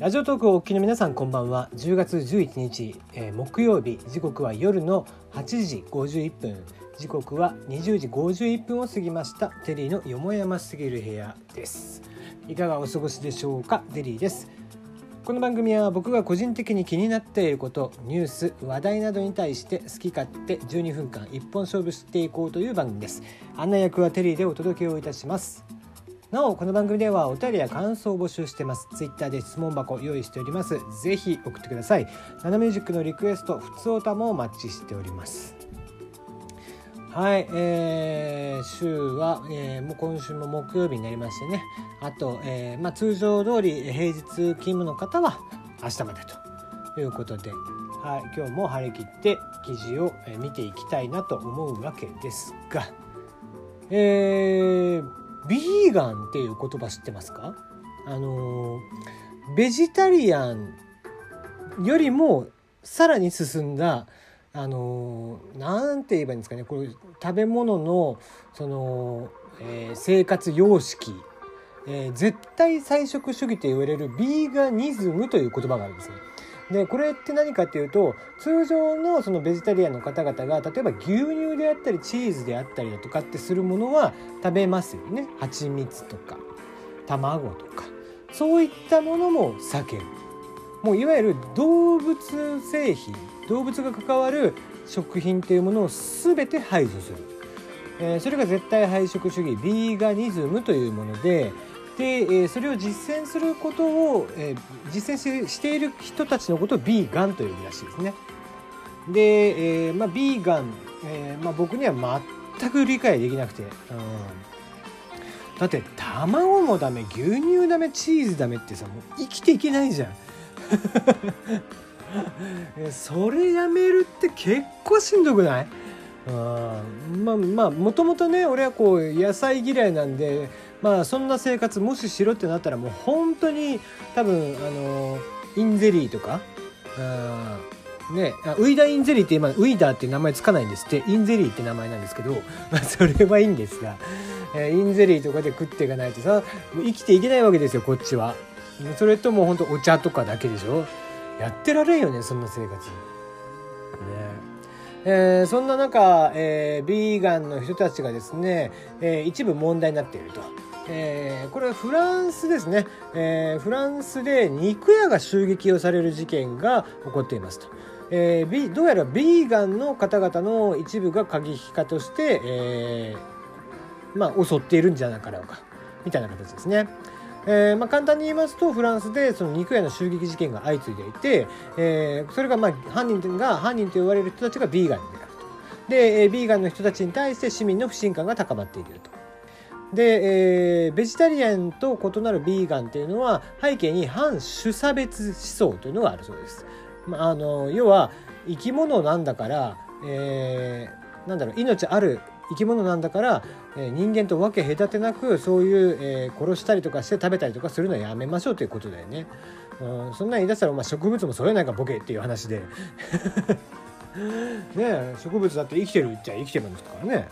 ラジオトークをお聞きの皆さんこんばんは。10月11日、えー、木曜日。時刻は夜の8時51分。時刻は20時51分を過ぎました。テリーのよもやますぎる部屋です。いかがお過ごしでしょうか？デリーです。この番組は僕が個人的に気になっていることニュース話題などに対して好き勝手12分間一本勝負していこうという番組です。案内役はテリーでお届けをいたします。なおこの番組ではお便りや感想を募集してます。ツイッターで質問箱用意しております。ぜひ送ってください。ナナミュージックのリクエストふつおたもお待ちしております。はい、えー、週は、えー、もう今週も木曜日になりましてね。あと、えーまあ、通常通り平日勤務の方は明日までということで、はい、今日も張り切って記事を見ていきたいなと思うわけですが、えー、ビーガンっていう言葉知ってますか？あのベジタリアンよりもさらに進んだあのなんて言えばいいんですかね？これ食べ物のその、えー、生活様式、えー、絶対菜食主義と言われるビーガニズムという言葉があるんですね。でこれって何かっていうと通常のそのベジタリアンの方々が例えば牛乳であったりチーズであったりだとかってするものは食べますよね。蜂蜜とか卵とか。そういったものも避ける。もういわゆる動物製品動物が関わる食品っていうものを全て排除する、えー、それが絶対配食主義ビーガニズムというものでで、え、それを実践することを、え、実践している人たちのことをビーガンと呼ぶらしいですね。で、えまあ、ビーガン、えまあ、僕には全く理解できなくて、うん、だって卵もダメ牛乳ダメチーズダメってさもう生きていけないじゃん。それやめるって結構しんどくない？うんまあまあもともとね俺はこう野菜嫌いなんでまあそんな生活もししろってなったらもう本当に多分あのインゼリーとかねウイダインゼリーって今ウイダーって名前つかないんですってインゼリーって名前なんですけど、まあ、それはいいんですが、えー、インゼリーとかで食っていかないとさ生きていけないわけですよこっちは。それとも本当お茶とかだけでしょやってられんよねそんな生活。ねえー、そんな中、えー、ビーガンの人たちがですね、えー、一部問題になっていると。えー、これはフランスですね、えー、フランスで肉屋が襲撃をされる事件が起こっていますと。えー、どうやらビーガンの方々の一部が過激化として、えー、まあ、襲っているんじゃなかろうかみたいな形ですね。えーまあ、簡単に言いますとフランスでその肉屋の襲撃事件が相次いでいて、え、それがまあ犯人が犯人と言われる人たちがビーガンであるとで、え、ビーガンの人たちに対して市民の不信感が高まっているとで、えー、ベジタリアンと異なるビーガンっていうのは背景に反種差別思想というのがあるそうです。まあ、あの要は生き物なんだから、えー、なんだろう命ある生き物なんだから、えー、人間と分け隔てなくそういう、えー、殺したりとかして食べたりとかするのはやめましょうということだよね。うん、そんなに言い出したら、まあ、植物もそれないかボケっていう話で ね植物だって生きてるっちゃ生きてるんですからね。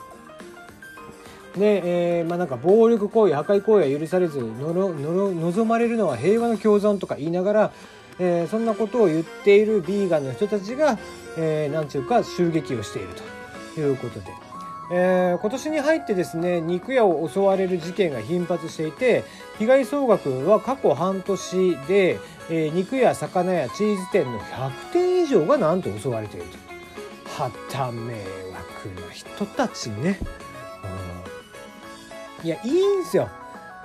で、えー、まあなんか暴力行為破壊行為は許されずのろの望まれるのは平和の共存とか言いながら、えー、そんなことを言っているビーガンの人たちが、えー、ていうか襲撃をしているということで。えー、今年に入ってですね肉屋を襲われる事件が頻発していて被害総額は過去半年で、えー、肉や魚やチーズ店の100店以上がなんと襲われているとはた迷惑な人たちね。いやいいんすよ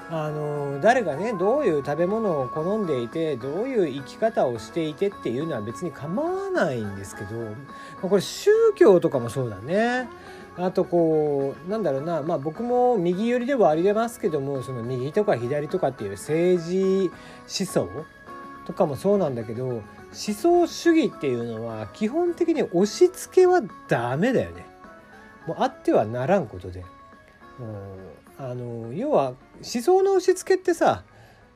あの誰がねどういう食べ物を好んでいてどういう生き方をしていてっていうのは別に構わないんですけどこれ宗教とかもそうだねあとこうなんだろうなまあ僕も右寄りではありますけどもその右とか左とかっていう政治思想とかもそうなんだけど思想主義っていうのは基本的に押し付けはダメだよね。もうあってはならんことで。あの要は思想の押し付けってさ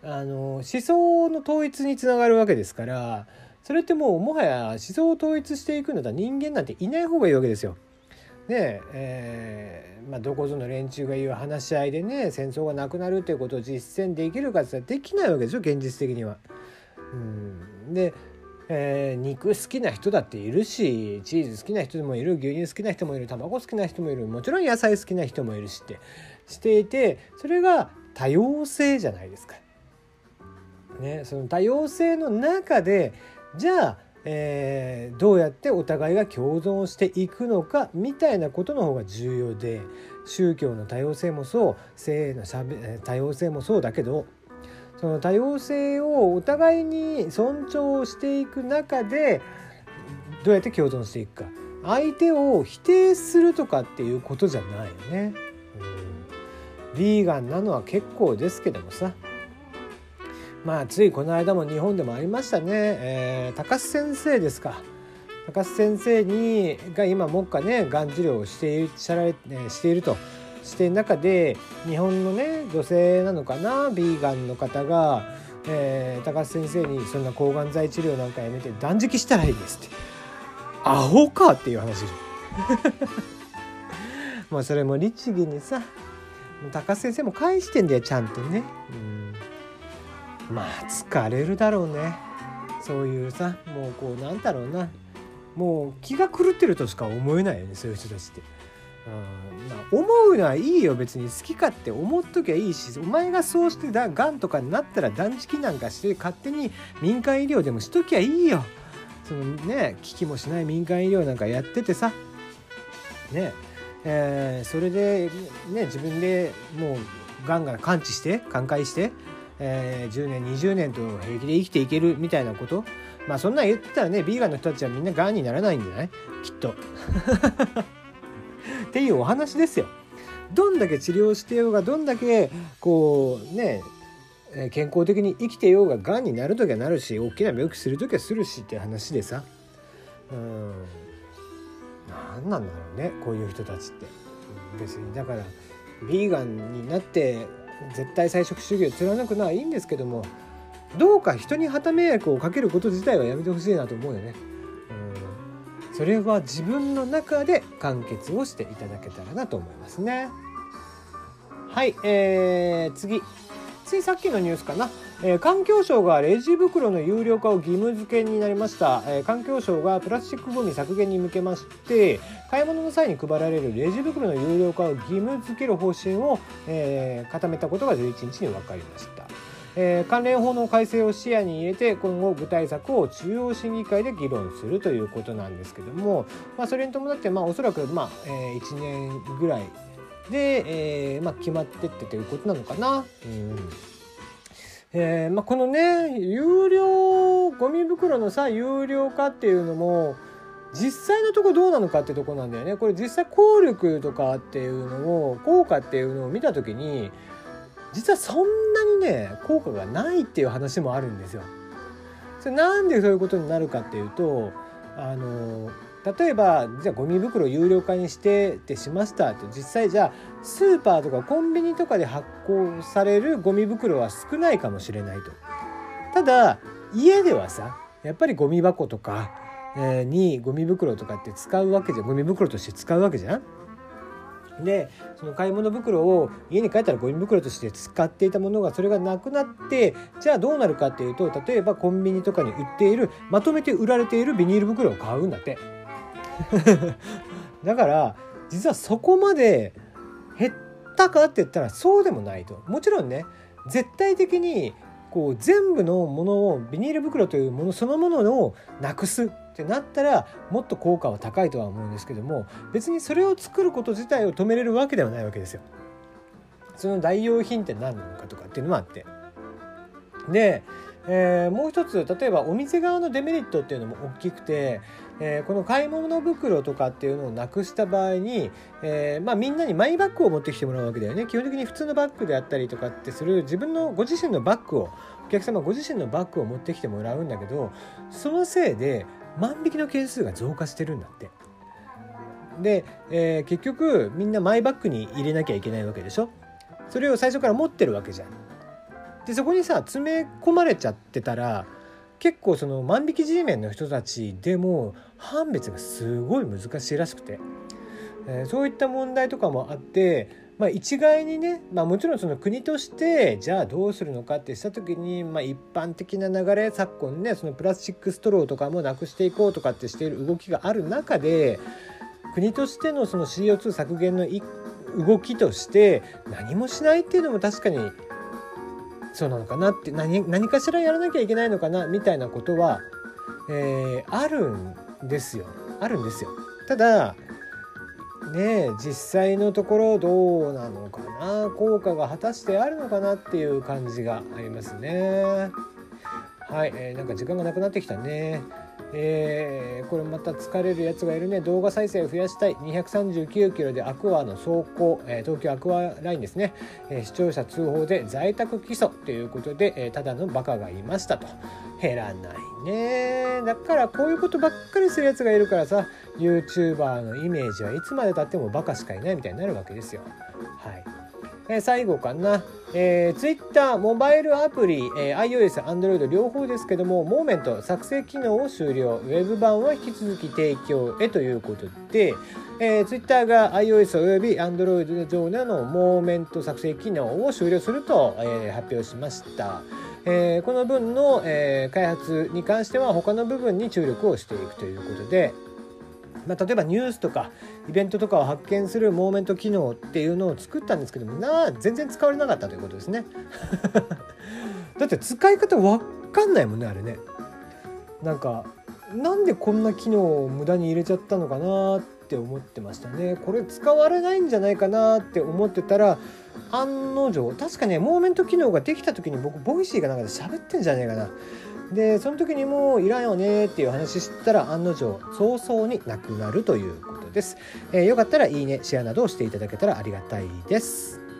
あの思想の統一につながるわけですからそれってもうもはや思想を統一していくんだったら人間なんていない方がいいわけですよ。ねえー、まあ、どこぞの連中が言う話し合いでね戦争がなくなるっていうことを実践できるかってっできないわけでしょ現実的には。うん、で、えー、肉好きな人だっているしチーズ好きな人もいる牛乳好きな人もいる卵好きな人もいるもちろん野菜好きな人もいるしってしていてそれが多様性じゃないですか。ね、その多様性の中でじゃあ、えー、どうやってお互いが共存していくのかみたいなことの方が重要で宗教の多様性もそう性のしゃべ多様性もそうだけどその多様性をお互いに尊重していく中でどうやって共存していくか相手を否定するとかっていうことじゃないよね。うん、ビーガンなのは結構ですけどもさ。まあついこの間も日本でもありましたね、えー、高須先生ですか。高須先生にが今目下ねがん治療をしていしゃられ、していると。している中で日本のね女性なのかなビーガンの方が、えー、高須先生にそんな抗がん剤治療なんかやめて断食したらいいですって。アホかっていう話。まあそれも律儀にさ高須先生も返してんだよちゃんとね。うん。まあ疲れるだろうね。そういうさもうこうなんだろうな。もう気が狂ってるとしか思えないよねそういう人たちって。うん。まあ、思うのはいいよ。別に好き勝手思っときゃいいしお前がそうしてだがんとかになったら断食なんかして勝手に民間医療でもしときゃいいよ。そのね危機もしない民間医療なんかやっててさ。ね。えー、それでね自分でもうがんが完治して寛解してえー、10年20年と平気で生きていけるみたいなことまあそんなん言ってたらねビーガンの人たちはみんながんにならないんじゃない？きっと。っていうお話ですよ。どんだけ治療してようがどんだけこうね健康的に生きてようががんになる時はなるし大きな病気する時はするしって話でさうん何なんだろうねこういう人たちって別にだからビーガンになって絶対菜食主義を貫くのはいいんですけどもどうか人に旗迷惑をかけること自体はやめてほしいなと思うよね。うんそれは自分の中で完結をしていただけたらなと思いますね。はい、えー、次ついさっきのニュースかな、えー、環境省がレジ袋の有料化を義務付けになりました、えー、環境省がプラスチックごみ削減に向けまして買い物の際に配られるレジ袋の有料化を義務付ける方針を、えー、固めたことが11日に分かりました。えー、関連法の改正を視野に入れて今後具体策を中央審議会で議論するということなんですけども、まあ、それに伴って、まあ、おそらく、まあえー、1年ぐらいで、えーまあ、決まってってということなのかな。うんえーまあ、このね有料ゴミ袋のさ有料化っていうのも実際のとこどうなのかってとこなんだよねこれ実際効力とかっていうのを効果っていうのを見た時に実はそんなにね効果がないっていう話もあるんですよ。それなんでそういうことになるかっていうとあの例えばじゃあゴミ袋有料化にしてってしましたって実際じゃあスーパーとかコンビニとかで発行されるゴミ袋は少ないかもしれないと。ただ家ではさやっぱりゴミ箱とかにゴミ袋とかって使うわけじゃんゴミ袋として使うわけじゃん。でその買い物袋を家に帰ったらゴミ袋として使っていたものがそれがなくなってじゃあどうなるかっていうと例えばコンビニとかに売っているまとめて売られているビニール袋を買うんだって。だから実はそこまで減ったかって言ったらそうでもないともちろんね絶対的にこう全部のものをビニール袋というものそのものをなくすってなったらもっと効果は高いとは思うんですけども別にそれを作ること自体を止めれるわけではないわけですよ。その代用品って何なのかとかっていうのもあって。で、えー、もう一つ例えばお店側のデメリットっていうのも大きくてえー、この買い物袋とかっていうのをなくした場合に、えー、まあ、みんなにマイバッグを持ってきてもらうわけだよね基本的に普通のバッグであったりとかってする自分のご自身のバッグをお客様ご自身のバッグを持ってきてもらうんだけどそのせいで万引きの件数が増加してるんだって。で、えー、結局みんなマイバッグに入れなきゃいけないわけでしょ？それを最初から持ってるわけじゃん。でそこにさ詰め込まれちゃってたら結構その万引き G メンの人たちでも判別がすごい難しいらしくて、えー、そういった問題とかもあってまあ、一概にね、まあ、もちろんその国としてじゃあどうするのかってした時に、まあ、一般的な流れ昨今ねそのプラスチックストローとかもなくしていこうとかってしている動きがある中で国としてのその CO2 削減の動きとして何もしないっていうのも確かにそうなのかなって何何かしらやらなきゃいけないのかなみたいなことは、えー、あるんですよあるんですよ。ただね実際のところどうなのかな効果が果たしてあるのかなっていう感じがありますね。はい、えー、なんか時間がなくなってきたね。えー、これまた疲れるやつがいるね。動画再生を増やしたい。239キロでアクアの走行、えー、東京アクアラインですね、えー、視聴者通報で在宅起訴ということで、えただのバカがいましたと。減らないね。だからこういうことばっかりするやつがいるからさ YouTuber のイメージはいつまでたってもバカしかいないみたいになるわけですよ。はいえ最後かな、えー、Twitter モバイルアプリ、えー、iOS、Android 両方ですけどもモーメント作成機能を終了ウェブ版は引き続き提供へということで、えー、Twitter が iOS および Android 上でのモーメント作成機能を終了すると、えー、発表しました。えー、この分の、えー、開発に関しては他の部分に注力をしていくということで、まあ、例えばニュースとかイベントとかを発見するモーメント機能っていうのを作ったんですけどもな全然使われなかったということですね。だって使い方わかんないもんねあれね。なんかなんでこんな機能を無駄に入れちゃったのかなって思ってましたね。これ使われないんじゃないかなって思ってたら案の定確かねモーメント機能ができた時に僕 Voicyかなんかで喋ってんじゃねえかな。でその時にもういらんよねっていう話したら案の定早々になくなるということです、えー、よかったらいいねシェアなどをしていただけたらありがたいです。